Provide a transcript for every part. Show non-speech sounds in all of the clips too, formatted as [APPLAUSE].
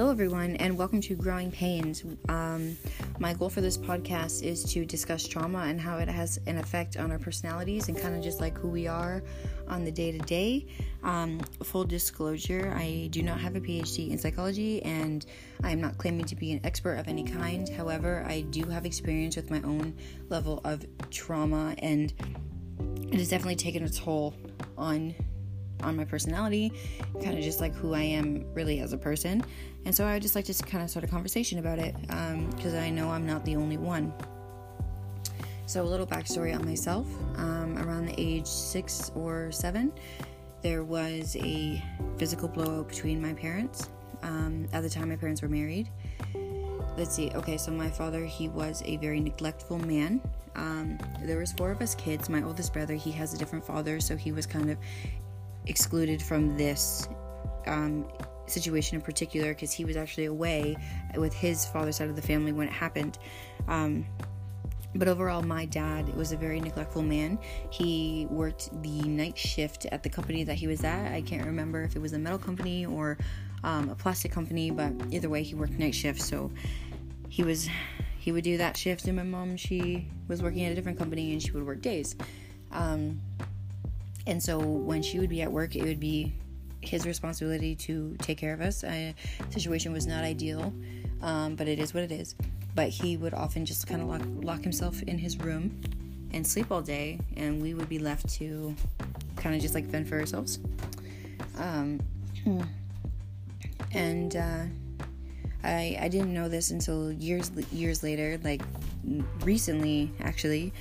Hello, everyone, and welcome to Growing Pains. Um, my goal for this podcast is to discuss trauma and how it has an effect on our personalities and kind of just like who we are on the day to day. Full disclosure, I do not have a PhD in psychology and I am not claiming to be an expert of any kind. However, I do have experience with my own level of trauma and it has definitely taken a toll on on my personality, kind of just like who I am really as a person. And so I would just like to kind of start a conversation about it because um, I know I'm not the only one. So, a little backstory on myself. Um, around the age six or seven, there was a physical blowout between my parents. Um, at the time, my parents were married. Let's see. Okay, so my father, he was a very neglectful man. Um, there was four of us kids. My oldest brother, he has a different father, so he was kind of excluded from this um, situation in particular because he was actually away with his father's side of the family when it happened. Um, but overall, my dad was a very neglectful man. He worked the night shift at the company that he was at. I can't remember if it was a metal company or um, a plastic company, but either way, he worked night shift. So he was he would do that shift, and my mom she was working at a different company and she would work days. Um, and so when she would be at work, it would be his responsibility to take care of us. The situation was not ideal, um, but it is what it is. But he would often just kind of lock, lock himself in his room and sleep all day, and we would be left to kind of just like fend for ourselves. Um, [CLEARS THROAT] and uh, I I didn't know this until years years later, like recently actually.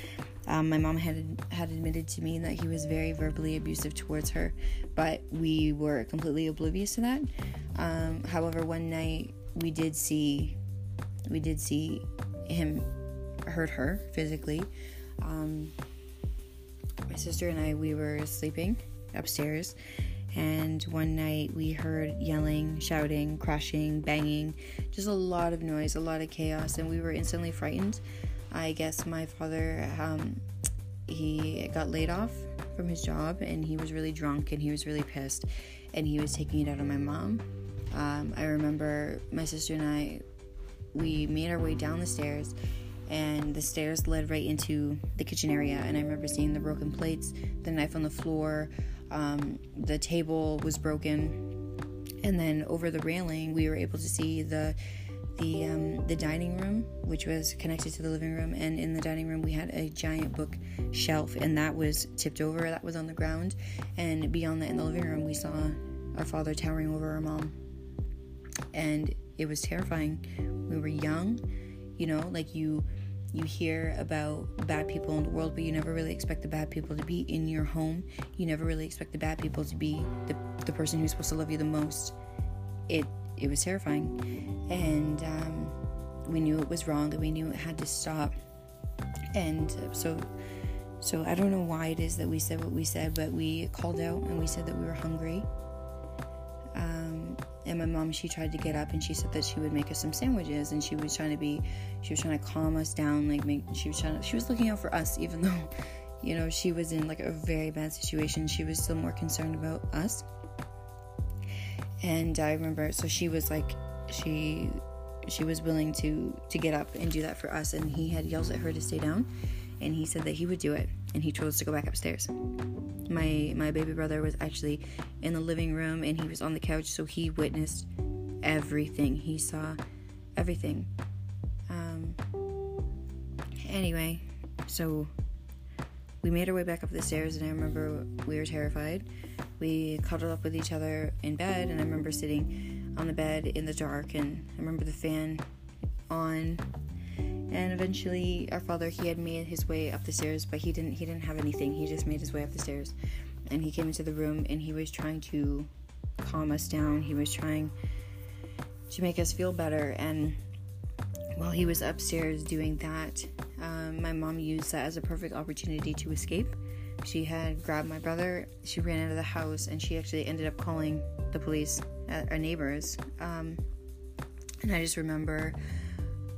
Um, my mom had had admitted to me that he was very verbally abusive towards her, but we were completely oblivious to that. Um, however, one night we did see we did see him hurt her physically. Um, my sister and I we were sleeping upstairs, and one night we heard yelling, shouting, crashing, banging, just a lot of noise, a lot of chaos, and we were instantly frightened. I guess my father, um, he got laid off from his job and he was really drunk and he was really pissed and he was taking it out on my mom. Um, I remember my sister and I, we made our way down the stairs and the stairs led right into the kitchen area. And I remember seeing the broken plates, the knife on the floor, um, the table was broken. And then over the railing, we were able to see the the um, the dining room, which was connected to the living room, and in the dining room we had a giant bookshelf, and that was tipped over. That was on the ground, and beyond that, in the living room, we saw our father towering over our mom, and it was terrifying. We were young, you know, like you you hear about bad people in the world, but you never really expect the bad people to be in your home. You never really expect the bad people to be the, the person who's supposed to love you the most. It it was terrifying, and um, we knew it was wrong, and we knew it had to stop. And so, so I don't know why it is that we said what we said, but we called out and we said that we were hungry. Um, and my mom, she tried to get up and she said that she would make us some sandwiches, and she was trying to be, she was trying to calm us down, like make, she was trying to, she was looking out for us, even though, you know, she was in like a very bad situation. She was still more concerned about us and I remember so she was like she she was willing to to get up and do that for us. And he had yelled at her to stay down. And he said that he would do it. And he told us to go back upstairs. My my baby brother was actually in the living room and he was on the couch. So he witnessed everything. He saw everything. Um anyway so we made our way back up the stairs. And i remember we were terrified we cuddled up with each other in bed, and I remember sitting on the bed in the dark, and I remember the fan on. And eventually, our father he had made his way up the stairs, but he didn't he didn't have anything. He just made his way up the stairs, and he came into the room, and he was trying to calm us down. He was trying to make us feel better, and while he was upstairs doing that, um, my mom used that as a perfect opportunity to escape she had grabbed my brother. She ran out of the house, and she actually ended up calling the police, our neighbors. Um, and I just remember,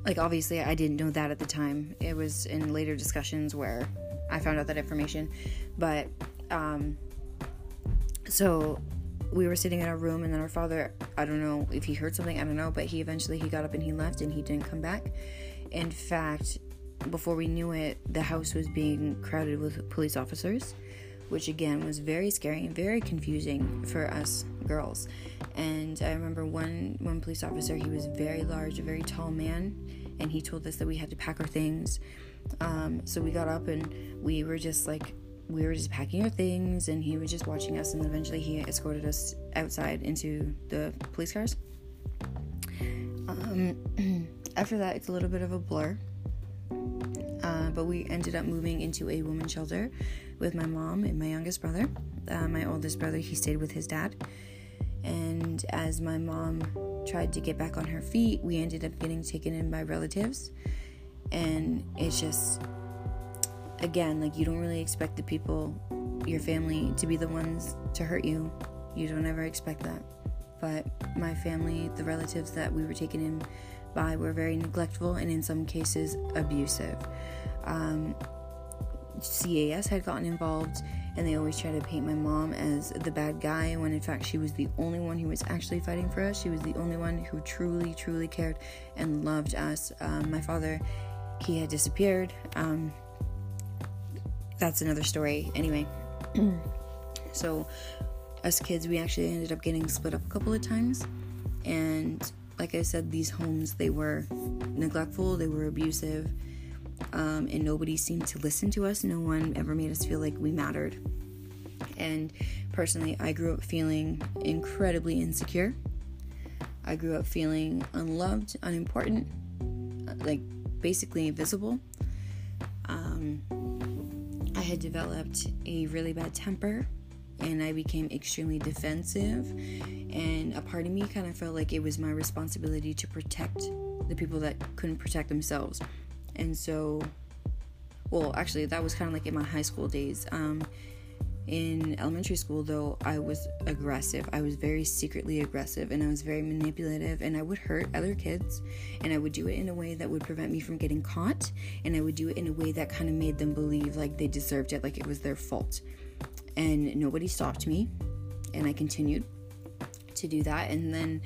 like, obviously, I didn't know that at the time. It was in later discussions where I found out that information. But, um, so we were sitting in our room and then our father i don't know if he heard something i don't know but he eventually he got up and he left and he didn't come back in fact before we knew it the house was being crowded with police officers which again was very scary and very confusing for us girls. And i remember one one police officer he was very large a very tall man and he told us that we had to pack our things. Um, so we got up and we were just like we were just packing our things and he was just watching us and eventually he escorted us outside into the police cars. Um, [CLEARS THROAT] after that it's a little bit of a blur uh, but we ended up moving into a women's shelter with my mom and my youngest brother uh, my oldest brother he stayed with his dad and as my mom tried to get back on her feet we ended up getting taken in by relatives and it's just again, like you don't really expect the people, your family, to be the ones to hurt you. You don't ever expect that. But my family, the relatives that we were taken in by, were very neglectful and in some cases abusive. Um, CAS had gotten involved and they always try to paint my mom as the bad guy when in fact she was the only one who was actually fighting for us. She was the only one who truly, truly cared and loved us. Um, my father, he had disappeared. Um, that's another story. Anyway, [CLEARS THROAT] so us kids, we actually ended up getting split up a couple of times. And like I said, these homes, they were neglectful, they were abusive, um, and nobody seemed to listen to us. No one ever made us feel like we mattered. And personally, I grew up feeling incredibly insecure. I grew up feeling unloved, unimportant, like basically invisible. Um, I had developed a really bad temper and I became extremely defensive. And a part of me kind of felt like it was my responsibility to protect the people that couldn't protect themselves. And so, well, actually, that was kind of like in my high school days. Um, in elementary school, though, I was aggressive. I was very secretly aggressive and I was very manipulative, and I would hurt other kids. And I would do it in a way that would prevent me from getting caught, and I would do it in a way that kind of made them believe like they deserved it, like it was their fault. And nobody stopped me, and I continued to do that. And then,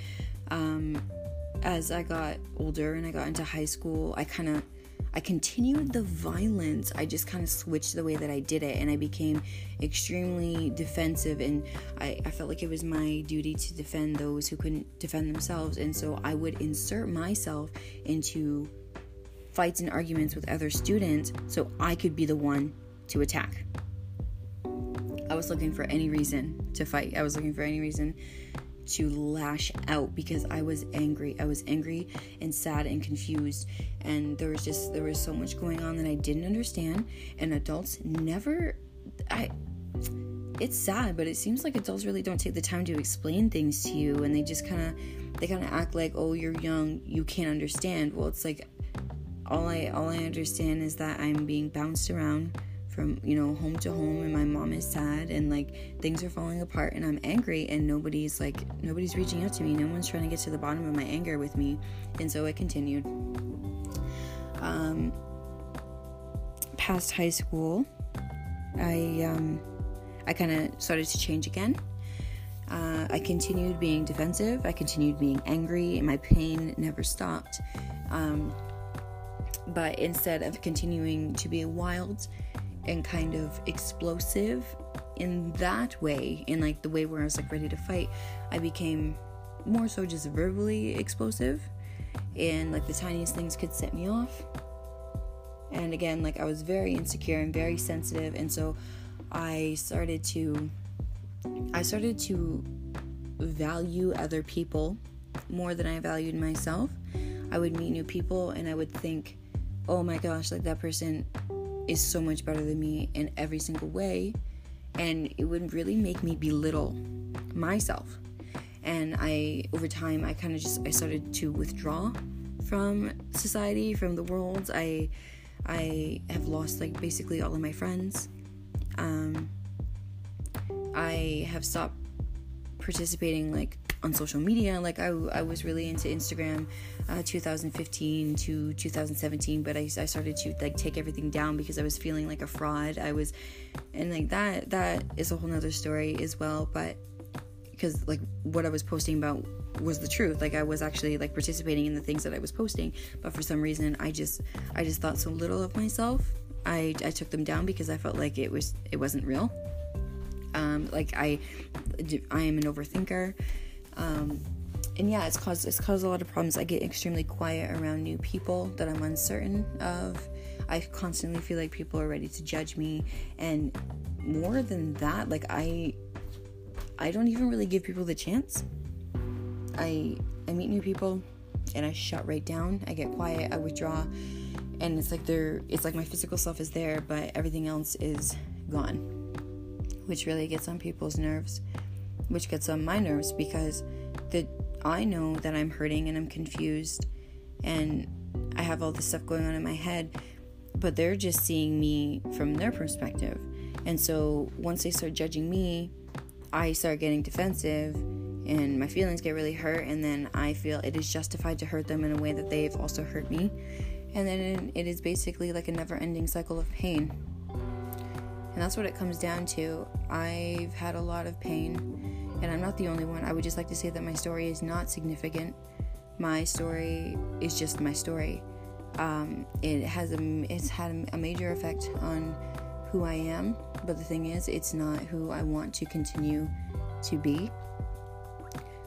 um, as I got older and I got into high school, I kind of I continued the violence. I just kind of switched the way that I did it and I became extremely defensive. And I, I, felt like it was my duty to defend those who couldn't defend themselves. And so I would insert myself into fights and arguments with other students so I could be the one to attack. I was looking for any reason to fight. I was looking for any reason to lash out because I was angry. I was angry and sad and confused and there was just there was so much going on that I didn't understand and adults never I it's sad, but it seems like adults really don't take the time to explain things to you and they just kind of they kind of act like, "Oh, you're young, you can't understand." Well, it's like all I all I understand is that I'm being bounced around from you know home to home and my mom is sad and like things are falling apart and i'm angry and nobody's like nobody's reaching out to me. No one's trying to get to the bottom of my anger with me. And so it continued. Um past high school i um i kind of started to change again. Uh, I continued being defensive. I continued being angry, and my pain never stopped. Um, but instead of continuing to be wild and kind of explosive in that way, in like the way where I was like ready to fight, I became more so just verbally explosive and like the tiniest things could set me off. And again, like I was very insecure and very sensitive, and so I started to I started to value other people more than I valued myself. I would meet new people and I would think, oh my gosh, like that person is so much better than me in every single way and it would really make me belittle myself. And i over time i kind of just i started to withdraw from society from the world. I i have lost like basically all of my friends. Um i have stopped participating like on social media. Like I, I was really into Instagram, uh, 2015 to 2017, but I, I started to like take everything down because I was feeling like a fraud. I was, and like that that is a whole nother story as well. But because like what I was posting about was the truth. Like I was actually like participating in the things that I was posting, but for some reason I just I just thought so little of myself. I I took them down because I felt like it was it wasn't real. Um, like I I am an overthinker. Um, and yeah, it's caused it's caused a lot of problems. I get extremely quiet around new people that I'm uncertain of. I constantly feel like people are ready to judge me, and more than that, like I I don't even really give people the chance. I I meet new people and I shut right down. I get quiet, I withdraw, and it's like they're it's like my physical self is there, but everything else is gone. Which really gets on people's nerves. Which gets on my nerves because the I know that I'm hurting and I'm confused and I have all this stuff going on in my head, but they're just seeing me from their perspective. And so once they start judging me, I start getting defensive and my feelings get really hurt and then I feel it is justified to hurt them in a way that they've also hurt me. And then it is basically like a never-ending cycle of pain. And that's what it comes down to. I've had a lot of pain and I'm not the only one. I would just like to say that my story is not significant. My story is just my story. Um, it has a it's had a major effect on who I am, but the thing is, it's not who I want to continue to be.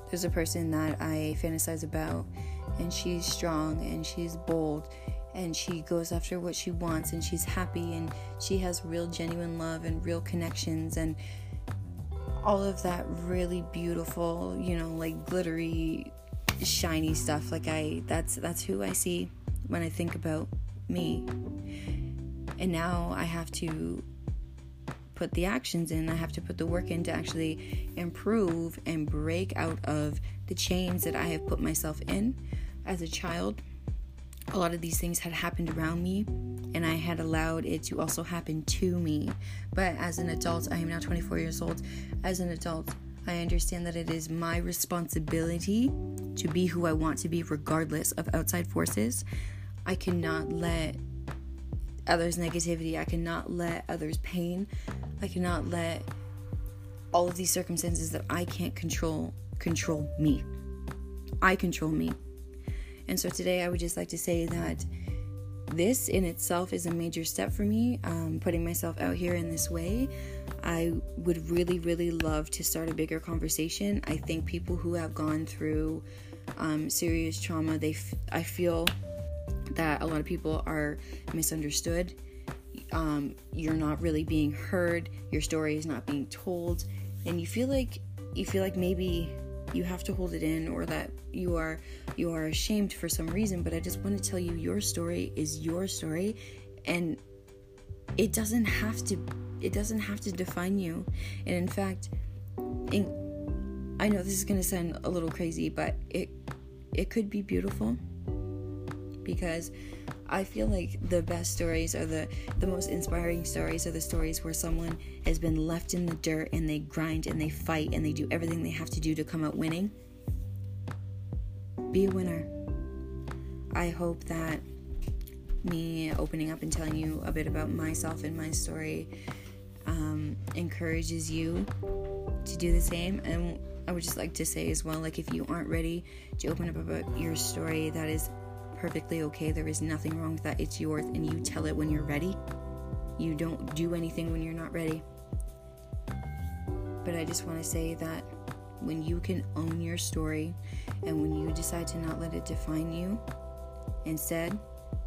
There's a person that I fantasize about, and she's strong and she's bold and she goes after what she wants and she's happy and she has real genuine love and real connections and all of that really beautiful, you know, like glittery shiny stuff like I that's that's who I see when I think about me. And now I have to put the actions in, I have to put the work in to actually improve and break out of the chains that I have put myself in as a child. A lot of these things had happened around me, and I had allowed it to also happen to me. But as an adult, I am now 24 years old. As an adult, I understand that it is my responsibility to be who I want to be, regardless of outside forces. I cannot let others' negativity, I cannot let others' pain, I cannot let all of these circumstances that I can't control control me. I control me. And so today I would just like to say that this in itself is a major step for me, um, putting myself out here in this way. I would really, really love to start a bigger conversation. I think people who have gone through um, serious trauma, they, f- I feel that a lot of people are misunderstood. Um, you're not really being heard. Your story is not being told, and you feel like you feel like maybe you have to hold it in or that you are you are ashamed for some reason but i just want to tell you your story is your story and it doesn't have to it doesn't have to define you. And in fact in, i know this is going to sound a little crazy but it it could be beautiful because I feel like the best stories are the the most inspiring stories are the stories where someone has been left in the dirt and they grind and they fight and they do everything they have to do to come out winning. Be a winner. I hope that me opening up and telling you a bit about myself and my story um, encourages you to do the same and I would just like to say as well like if you aren't ready to open up about your story that is perfectly okay. There is nothing wrong with that. It's yours, and you tell it when you're ready. You don't do anything when you're not ready. But I just want to say that when you can own your story and when you decide to not let it define you, instead,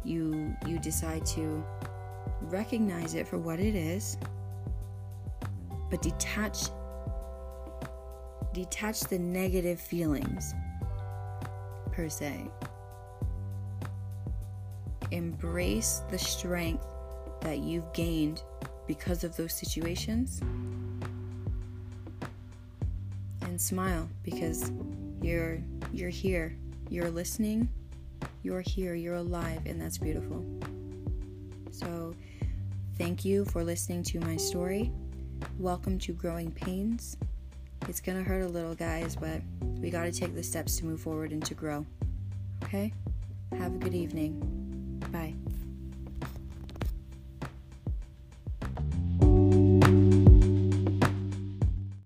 you you decide to recognize it for what it is, but detach detach the negative feelings per se embrace the strength that you've gained because of those situations and smile because you're you're here. You're listening. You're here. You're alive and that's beautiful. So thank you for listening to my story. Welcome to growing pains. It's gonna hurt a little guys but we got to take the steps to move forward and to grow. Okay? Have a good evening Bye.